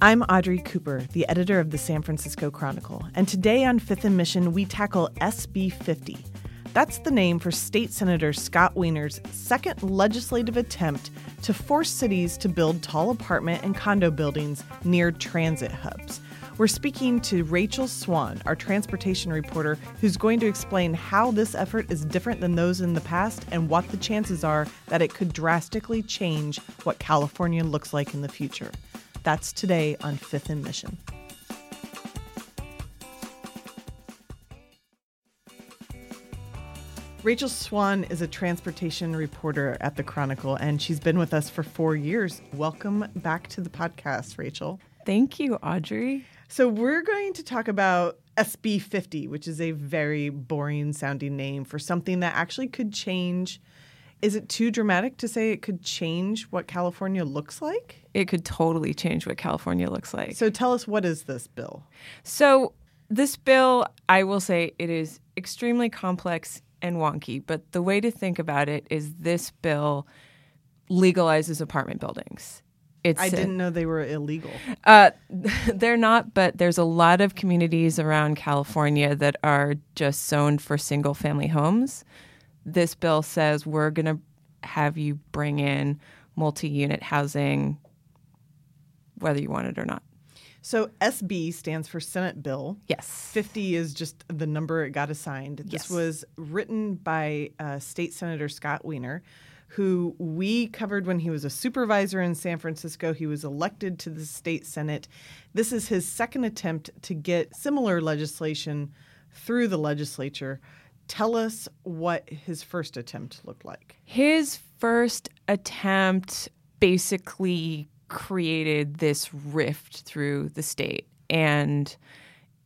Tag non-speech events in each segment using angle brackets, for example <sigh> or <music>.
I'm Audrey Cooper, the editor of the San Francisco Chronicle, and today on Fifth and Mission, we tackle SB 50. That's the name for State Senator Scott Wiener's second legislative attempt to force cities to build tall apartment and condo buildings near transit hubs. We're speaking to Rachel Swan, our transportation reporter, who's going to explain how this effort is different than those in the past and what the chances are that it could drastically change what California looks like in the future. That's today on Fifth and Mission. Rachel Swan is a transportation reporter at the Chronicle, and she's been with us for four years. Welcome back to the podcast, Rachel. Thank you, Audrey. So, we're going to talk about SB 50, which is a very boring sounding name for something that actually could change. Is it too dramatic to say it could change what California looks like? It could totally change what California looks like. So, tell us what is this bill? So, this bill, I will say it is extremely complex and wonky, but the way to think about it is this bill legalizes apartment buildings. It's I didn't a, know they were illegal. Uh, <laughs> they're not, but there's a lot of communities around California that are just zoned for single family homes. This bill says we're going to have you bring in multi unit housing, whether you want it or not. So SB stands for Senate Bill. Yes. 50 is just the number it got assigned. This yes. was written by uh, State Senator Scott Wiener, who we covered when he was a supervisor in San Francisco. He was elected to the state Senate. This is his second attempt to get similar legislation through the legislature. Tell us what his first attempt looked like. His first attempt basically created this rift through the state. And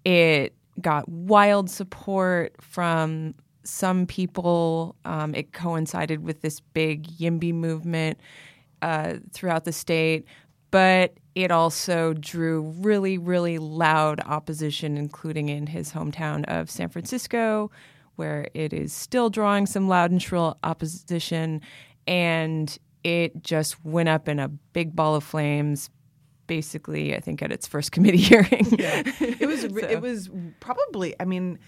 it got wild support from some people. Um, it coincided with this big YIMBY movement uh, throughout the state. But it also drew really, really loud opposition, including in his hometown of San Francisco, where it is still drawing some loud and shrill opposition. And it just went up in a big ball of flames basically i think at its first <laughs> committee hearing yeah. it was <laughs> so. it was probably i mean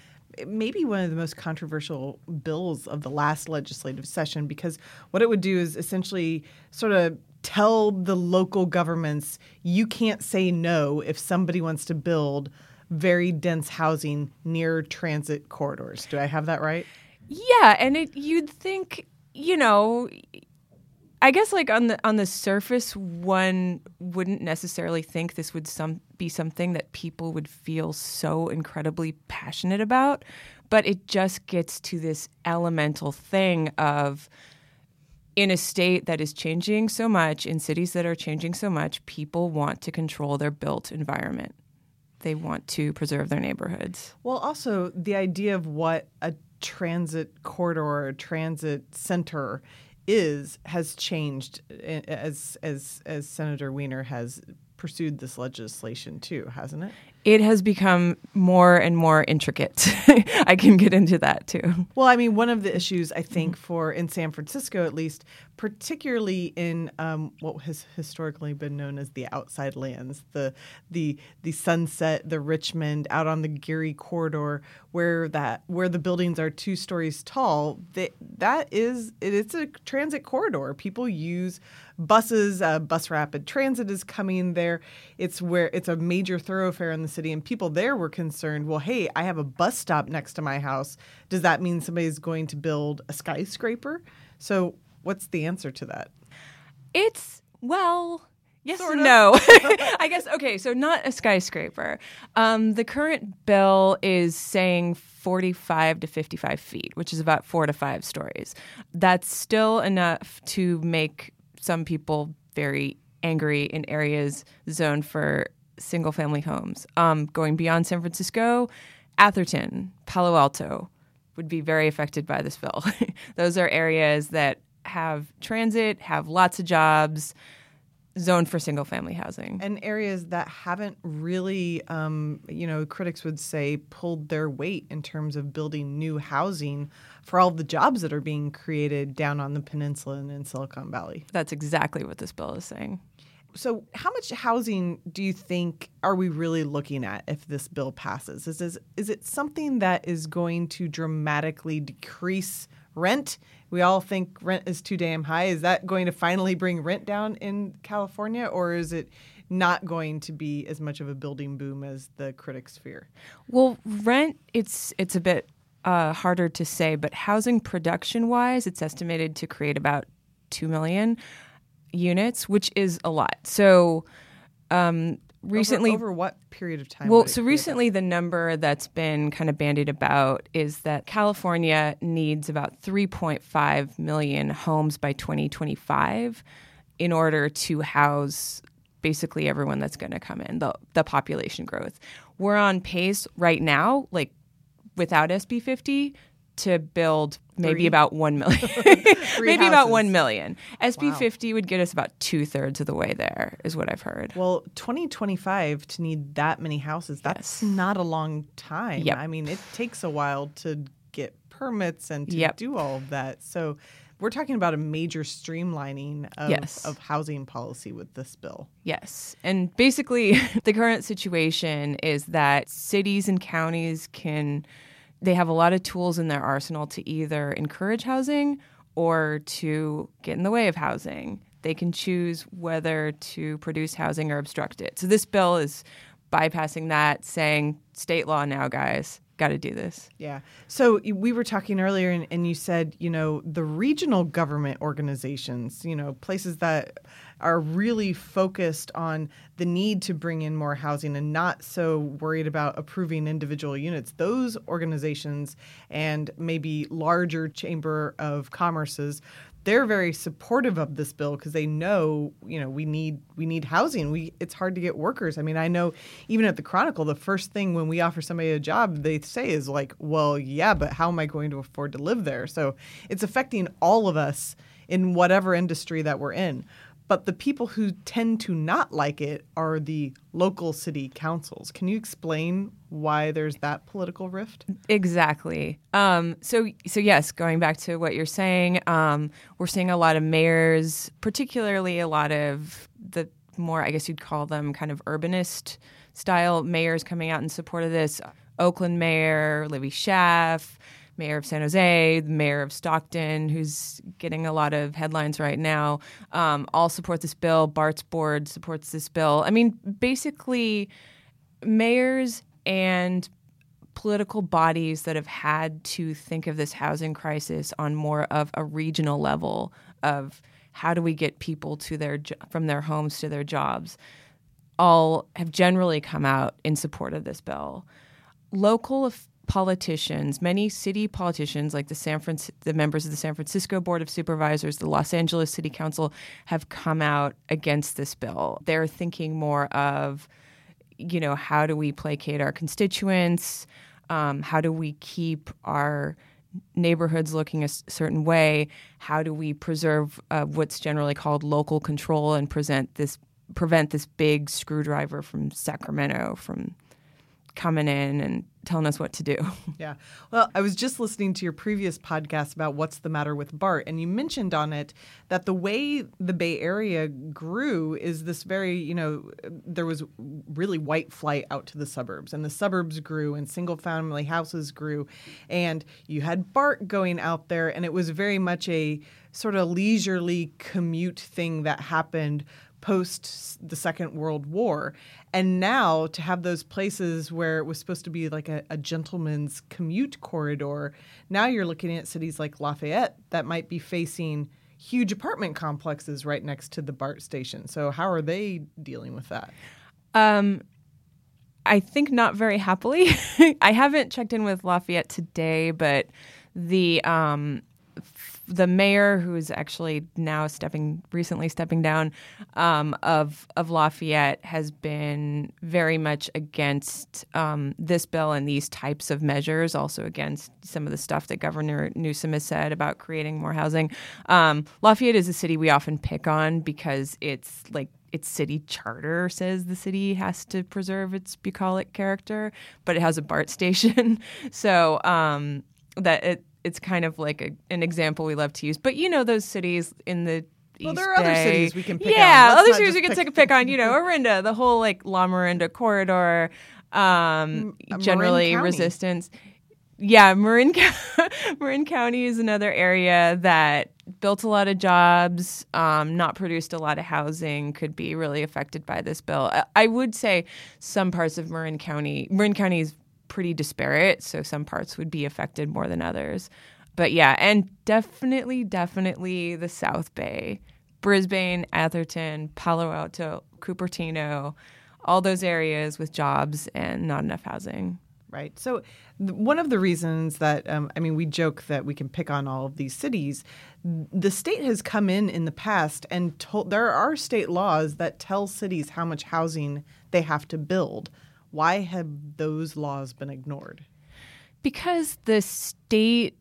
maybe one of the most controversial bills of the last legislative session because what it would do is essentially sort of tell the local governments you can't say no if somebody wants to build very dense housing near transit corridors do i have that right yeah and it, you'd think you know I guess like on the on the surface, one wouldn't necessarily think this would some be something that people would feel so incredibly passionate about, but it just gets to this elemental thing of in a state that is changing so much, in cities that are changing so much, people want to control their built environment. They want to preserve their neighborhoods. Well, also the idea of what a transit corridor or a transit center is has changed eh, as as as Senator Wiener has pursued this legislation too, hasn't it? It has become more and more intricate. <laughs> I can get into that too. Well, I mean, one of the issues I think for in San Francisco, at least, particularly in um, what has historically been known as the outside lands, the the the Sunset, the Richmond, out on the Geary corridor, where that where the buildings are two stories tall. That that is it's a transit corridor. People use buses. Uh, bus rapid transit is coming there. It's where it's a major thoroughfare in the city, and people there were concerned. Well, hey, I have a bus stop next to my house. Does that mean somebody's going to build a skyscraper? So, what's the answer to that? It's well. Yes sort of. no. <laughs> <laughs> I guess okay. So not a skyscraper. Um, the current bill is saying 45 to 55 feet, which is about four to five stories. That's still enough to make some people very angry in areas zoned for single family homes. Um, going beyond San Francisco, Atherton, Palo Alto would be very affected by this bill. <laughs> Those are areas that have transit, have lots of jobs, zoned for single family housing. And areas that haven't really, um, you know, critics would say pulled their weight in terms of building new housing for all the jobs that are being created down on the peninsula and in Silicon Valley. That's exactly what this bill is saying. So, how much housing do you think are we really looking at if this bill passes? Is is, is it something that is going to dramatically decrease rent? We all think rent is too damn high. Is that going to finally bring rent down in California, or is it not going to be as much of a building boom as the critics fear? Well, rent it's it's a bit uh, harder to say, but housing production wise, it's estimated to create about two million units, which is a lot. So um, recently, over, over, what period of time? Well, so recently, the number that's been kind of bandied about is that California needs about 3.5 million homes by 2025 in order to house basically everyone that's going to come in, the, the population growth. We're on pace right now, like without SB 50, to build maybe Three. about 1 million. <laughs> <laughs> maybe about 1 million. SB wow. 50 would get us about two thirds of the way there, is what I've heard. Well, 2025 to need that many houses, that's yes. not a long time. Yep. I mean, it takes a while to get permits and to yep. do all of that. So we're talking about a major streamlining of, yes. of housing policy with this bill. Yes. And basically, <laughs> the current situation is that cities and counties can, they have a lot of tools in their arsenal to either encourage housing or to get in the way of housing. They can choose whether to produce housing or obstruct it. So this bill is bypassing that, saying state law now, guys got to do this. Yeah. So we were talking earlier, and, and, you said, you know, the regional government organizations, you know, places that are really focused on the need to bring in more housing and not so worried about approving individual units. Those organizations and maybe larger chamber of commerces they're very supportive of this bill because they know you know we need we need housing. We it's hard to get workers. I mean i know even at the chronicle the first thing when we offer somebody a job they say is like well yeah but how am i going to afford to live there? So it's affecting all of us in whatever industry that we're in but the people who tend to not like it are the local city councils. Can you explain why there's that political rift? Exactly. Um, so, so yes, going back to what you're saying, um, we're seeing a lot of mayors, particularly a lot of the more, I guess you'd call them kind of urbanist style mayors coming out in support of this. Oakland Mayor Libby Schaaf mayor of San Jose, the mayor of Stockton, who's getting a lot of headlines right now, um, all support this bill. BART's board supports this bill. I mean, basically, mayors and political bodies that have had to think of this housing crisis on more of a regional level of how do we get people to their from their homes to their jobs all have generally come out in support of this bill local politicians, many city politicians, like the San Fran- the members of the San Francisco Board of Supervisors, the Los Angeles City Council, have come out against this bill. They're thinking more of, you know, how do we placate our constituents? Um, how do we keep our neighborhoods looking a certain way? How do we preserve uh, what's generally called local control and present this prevent this big screwdriver from Sacramento from coming in and telling us what to do. <laughs> Yeah. Well, I was just listening to your previous podcast about what's the matter with BART, and you mentioned on it that the way the Bay Area grew is this very, you know, there was really white flight out to the suburbs, and the suburbs grew, and single family houses grew, and you had BART going out there, and it was very much a sort of leisurely commute thing that happened post the Second World War. And now to have those places where it was supposed to be like a, a, gentleman's commute corridor, now you're looking at cities like Lafayette that might be facing huge apartment complexes right next to the BART station. So, how are they dealing with that? Um, I think not very happily. <laughs> I haven't checked in with Lafayette today, but the um, the mayor, who is actually now stepping recently stepping down um, of of Lafayette, has been very much against um, this bill and these types of measures. Also against some of the stuff that Governor Newsom has said about creating more housing. Um, Lafayette is a city we often pick on because it's like its city charter says the city has to preserve its bucolic character, but it has a BART station, <laughs> so um, that it it's kind of like a, an example we love to use. But you know, those cities in the Well, there are other cities we can pick yeah, other cities we can pick- take a pick on. You know, <laughs> Orinda, the whole like Lamorinda corridor, um, Marin generally County. resistance. Yeah, Marin <laughs> Marin County is another area that built a lot of jobs, um, not produced a lot of housing, could be really affected by this bill. I, I would say some parts of Marin County, Marin County is pretty disparate, so some parts would be affected more than others. But yeah, and definitely, definitely the South Bay, Brisbane, Atherton, Palo Alto, Cupertino, all those areas with jobs and not enough housing. Right. So, th- one of the reasons that, um, I mean, we joke that we can pick on all of these cities. The state has come in in the past and told there are state laws that tell cities how much housing they have to build. Why have those laws been ignored? because the state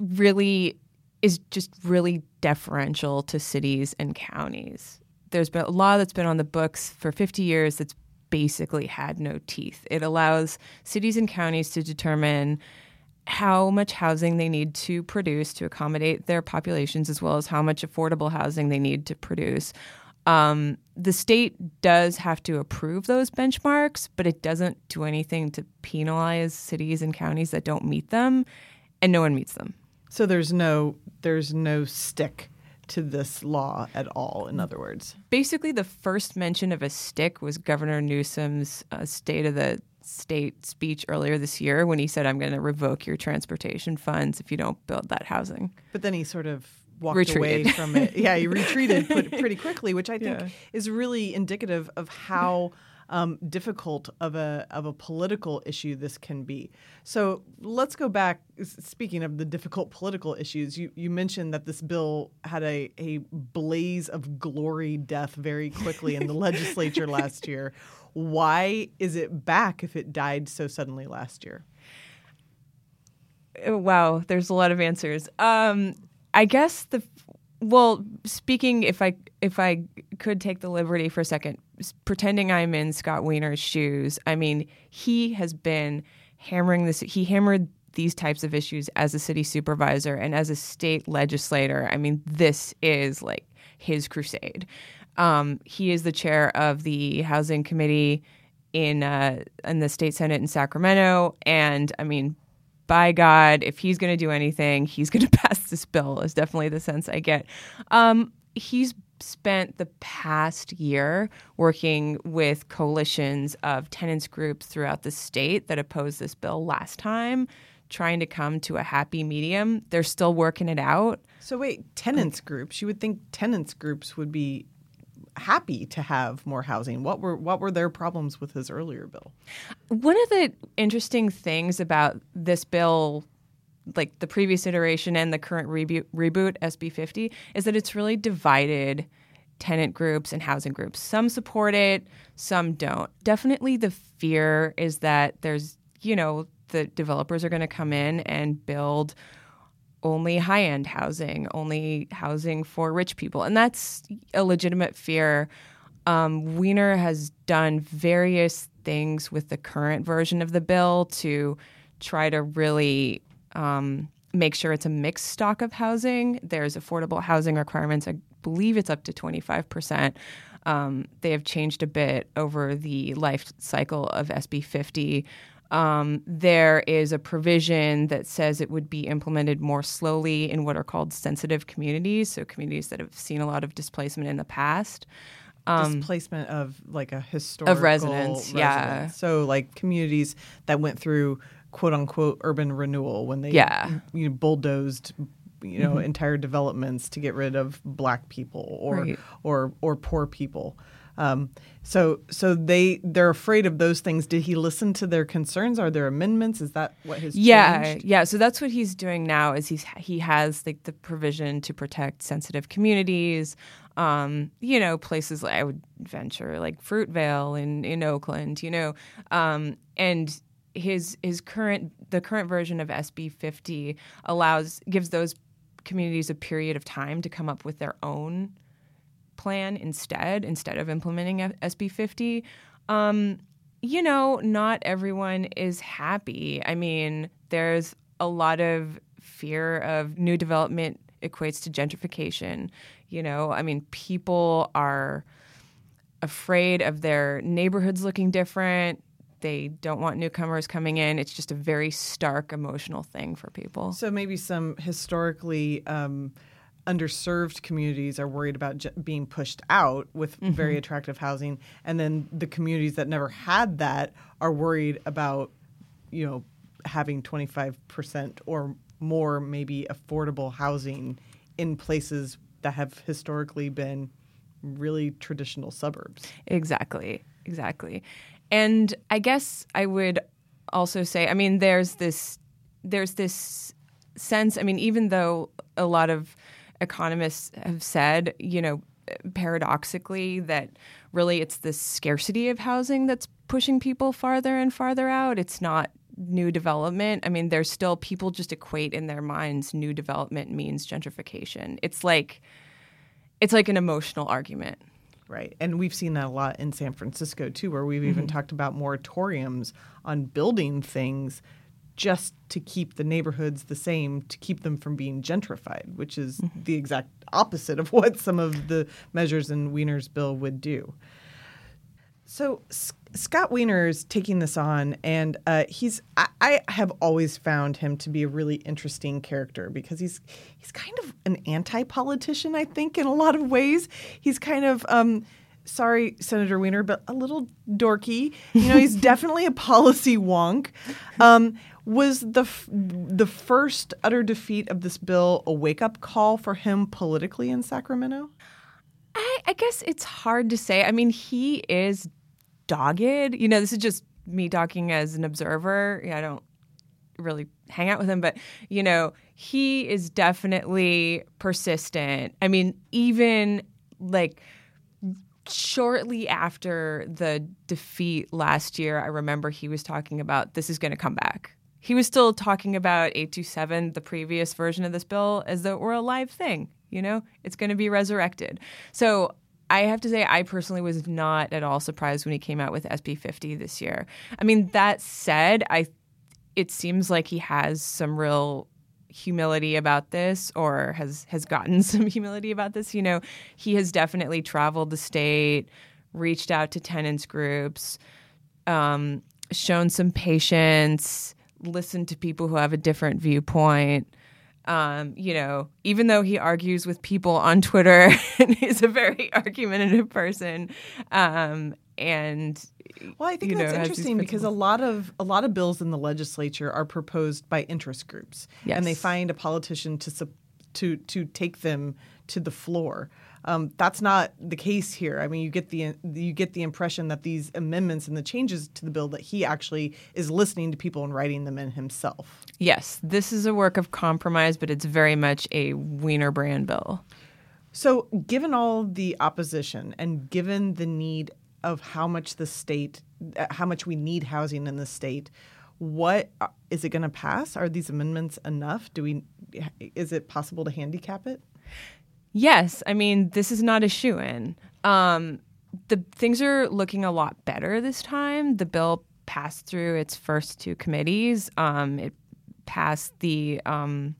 really is just really deferential to cities and counties. There's been a law that's been on the books for 50 years that's basically had no teeth. It allows cities and counties to determine how much housing they need to produce to accommodate their populations, as well as how much affordable housing they need to produce. Um, the state does have to approve those benchmarks, but it doesn't do anything to penalize cities and counties that don't meet them, and no one meets them. So there's no there's no stick to this law at all. In other words, Basically, the first mention of a stick was Governor Newsom's uh, State of the State speech earlier this year when he said, I'm going to revoke your transportation funds if you don't build that housing. but then he sort of walked away from it. Yeah, he retreated <laughs> pretty quickly, which I think Yeah. is really indicative of how um, difficult of a of a political issue this can be. So let's go back. Speaking of the difficult political issues, you, you mentioned that this bill had a, a blaze of glory death very quickly in the <laughs> legislature last year. Why is it back if it died so suddenly last year? Wow, there's a lot of answers. Um, I guess the well, speaking if I if I could take the liberty for a second, pretending I'm in Scott Wiener's shoes. I mean, he has been hammering this. He hammered these types of issues as a city supervisor and as a state legislator. I mean, this is like his crusade. Um, he is the chair of the housing committee in uh, in the state senate in Sacramento, and I mean, by God, if he's going to do anything, he's going <laughs> to pass this bill. Is definitely the sense I get. Um, he's spent the past year working with coalitions of tenants groups throughout the state that opposed this bill last time, trying to come to a happy medium. They're still working it out. So wait, tenants groups. You would think tenants groups would be happy to have more housing. What were what were their problems with his earlier bill? One of the interesting things about this bill, like the previous iteration and the current reboot, reboot SB 50, is that it's really divided tenant groups and housing groups. Some support it, some don't. Definitely the fear is that there's, you know, the developers are going to come in and build only high end housing, only housing for rich people. And that's a legitimate fear. Um, Wiener has done various things with the current version of the bill to try to really um, make sure it's a mixed stock of housing. There's affordable housing requirements. I believe it's up to 25%. Um, they have changed a bit over the life cycle of SB 50. Um, there is a provision that says it would be implemented more slowly in what are called sensitive communities, so communities that have seen a lot of displacement in the past. Displacement of like a historical of residents, yeah. So like communities that went through quote unquote urban renewal when they Yeah. Mm-hmm. you know, bulldozed you know entire developments to get rid of black people or Right. or or poor people. Um, so so they they're afraid of those things. Did he listen to their concerns? Are there amendments? Is that what has Yeah, changed? yeah. So that's what he's doing now. Is he's he has like the provision to protect sensitive communities. Um, you know, places like I would venture like Fruitvale in in Oakland. You know, um, and his his current the current version of SB 50 allows gives those communities a period of time to come up with their own plan instead instead of implementing SB 50. Um, you know, not everyone is happy. I mean, there's a lot of fear of new development equates to gentrification. You know, I mean, people are afraid of their neighborhoods looking different. They don't want newcomers coming in. It's just a very stark emotional thing for people. So maybe some historically um, underserved communities are worried about j- being pushed out with mm-hmm. very attractive housing, and then the communities that never had that are worried about, you know, having twenty five percent or more maybe affordable housing in places that have historically been really traditional suburbs. Exactly. Exactly. And I guess I would also say, I mean, there's this there's this sense, I mean, even though a lot of economists have said, you know, paradoxically that really it's the scarcity of housing that's pushing people farther and farther out. It's not new development. I mean, there's still people just equate in their minds new development means gentrification. It's like it's like an emotional argument. Right. And we've seen that a lot in San Francisco too, where we've mm-hmm. even talked about moratoriums on building things just to keep the neighborhoods the same, to keep them from being gentrified, which is mm-hmm. the exact opposite of <laughs> what some of the measures in Wiener's bill would do. So S- Scott Wiener is taking this on, and uh, he's I, I, have always found him to be a really interesting character because he's he's kind of an anti-politician, I think, in a lot of ways. He's kind of um, sorry, Senator Wiener, but a little dorky. You know, he's <laughs> definitely a policy wonk. Um, was the f- the first utter defeat of this bill a wake up call for him politically in Sacramento? I, I guess it's hard to say. I mean, he is dogged. You know, this is just me talking as an observer. I don't really hang out with him, but you know, he is definitely persistent. I mean, even like shortly after the defeat last year, I remember he was talking about this is going to come back. He was still talking about 827, the previous version of this bill, as though it were a live thing. You know, it's going to be resurrected. So I have to say, I personally was not at all surprised when he came out with SB 50 this year. I mean, that said, I it seems like he has some real humility about this or has has gotten <laughs> some humility about this you know he has definitely traveled the state reached out to tenants groups um, shown some patience listened to people who have a different viewpoint um, you know, even though he argues with people on Twitter <laughs> and is a very <laughs> argumentative person, um, and well, I think that's know, interesting because a lot of a lot of bills in the legislature are proposed by interest groups, yes. and they find a politician to to to take them to the floor. Um, that's not the case here. I mean, you get the you get the impression that these amendments and the changes to the bill that he actually is listening to people and writing them in himself. Yes, this is a work of compromise, but it's very much a Wiener brand bill. So, given all the opposition and given the need of how much the state, how much we need housing in the state, what uh, it going to pass? Are these amendments enough? Do we? Is it possible to handicap it? Yes, I mean this is not a shoe in. Um, the things are looking a lot better this time. The bill passed through its first two committees. Um, it passed the um,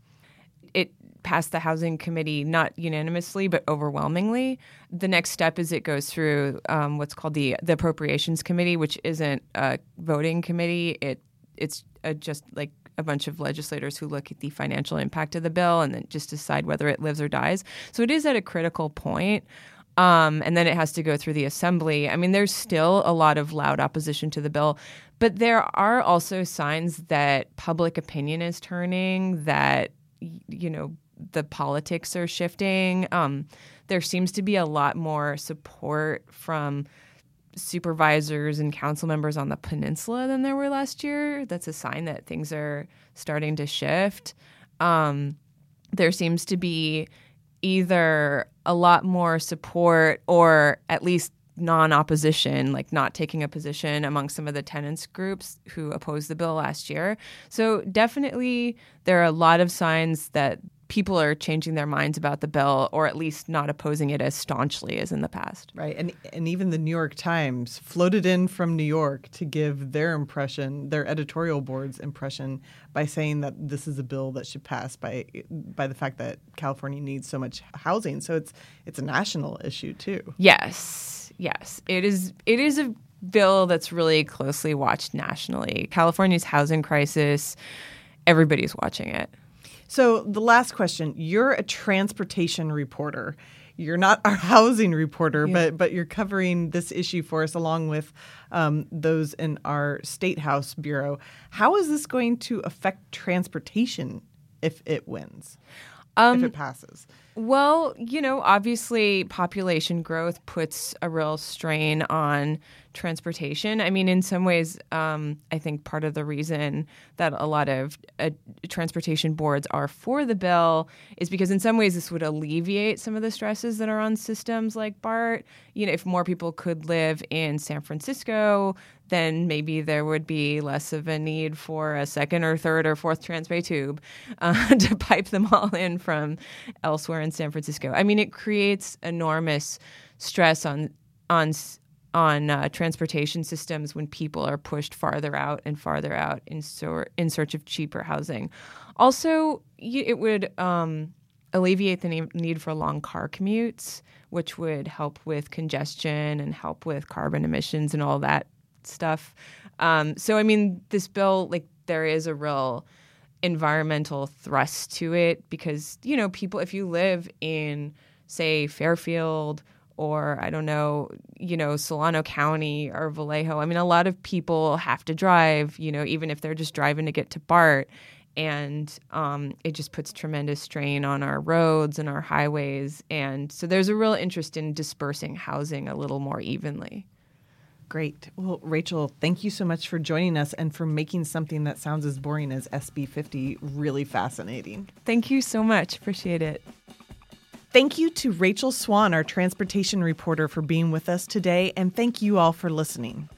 it passed the housing committee not unanimously but overwhelmingly. The next step is it goes through um, what's called the the appropriations committee, which isn't a voting committee. It it's a, just like a bunch of legislators who look at the financial impact of the bill and then just decide whether it lives or dies. So it is at a critical point. Um, and then it has to go through the assembly. I mean, there's still a lot of loud opposition to the bill, but there are also signs that public opinion is turning, that, you know, the politics are shifting. Um, there seems to be a lot more support from supervisors and council members on the peninsula than there were last year. That's a sign that things are starting to shift. Um, there seems to be either a lot more support or at least non opposition, like not taking a position among some of the tenants groups who opposed the bill last year. So, definitely, there are a lot of signs that people are changing their minds about the bill or at least not opposing it as staunchly as in the past. Right. And and even the New York Times floated in from New York to give their impression, their editorial board's impression by saying that this is a bill that should pass by by the fact that California needs so much housing. So it's it's a national issue too. Yes. Yes. It is it is a bill that's really closely watched nationally. California's housing crisis, everybody's watching it. So the last question: You're a transportation reporter. You're not our housing reporter, yeah. but but you're covering this issue for us along with um, those in our state house bureau. How is this going to affect transportation if it wins? Um, if it passes? Well, you know, obviously, population growth puts a real strain on transportation. I mean, in some ways, um, I think part of the reason that a lot of uh, transportation boards are for the bill is because, in some ways, this would alleviate some of the stresses that are on systems like BART. You know, if more people could live in San Francisco, then maybe there would be less of a need for a second or third or fourth Transbay tube <laughs> uh, to pipe them all in from elsewhere in San Francisco. I mean, it creates enormous stress on on on uh, transportation systems when people are pushed farther out and farther out in, so- in search of cheaper housing. Also, it would um, alleviate the need for long car commutes, which would help with congestion and help with carbon emissions and all that stuff. Um, so, I mean, this bill, like, there is a real environmental thrust to it because, you know, people, if you live in, say, Fairfield or I don't know, you know, Solano County or Vallejo, I mean, a lot of people have to drive, you know, even if they're just driving to get to BART. And um, it just puts tremendous strain on our roads and our highways. And so there's a real interest in dispersing housing a little more evenly. Great. Well, Rachel, thank you so much for joining us and for making something that sounds as boring as SB 50 really fascinating. Thank you so much. Appreciate it. Thank you to Rachel Swan, our transportation reporter, for being with us today, and thank you all for listening.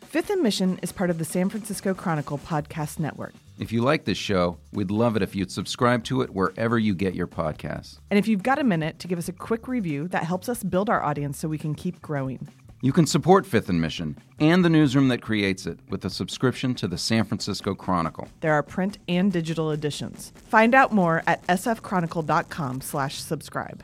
Fifth and Mission is part of the San Francisco Chronicle podcast network. If you like this show, we'd love it if you'd subscribe to it wherever you get your podcasts. And if you've got a minute to give us a quick review, that helps us build our audience so we can keep growing. You can support Fifth and Mission and the newsroom that creates it with a subscription to the San Francisco Chronicle. There are print and digital editions. Find out more at sfchronicle.com/subscribe.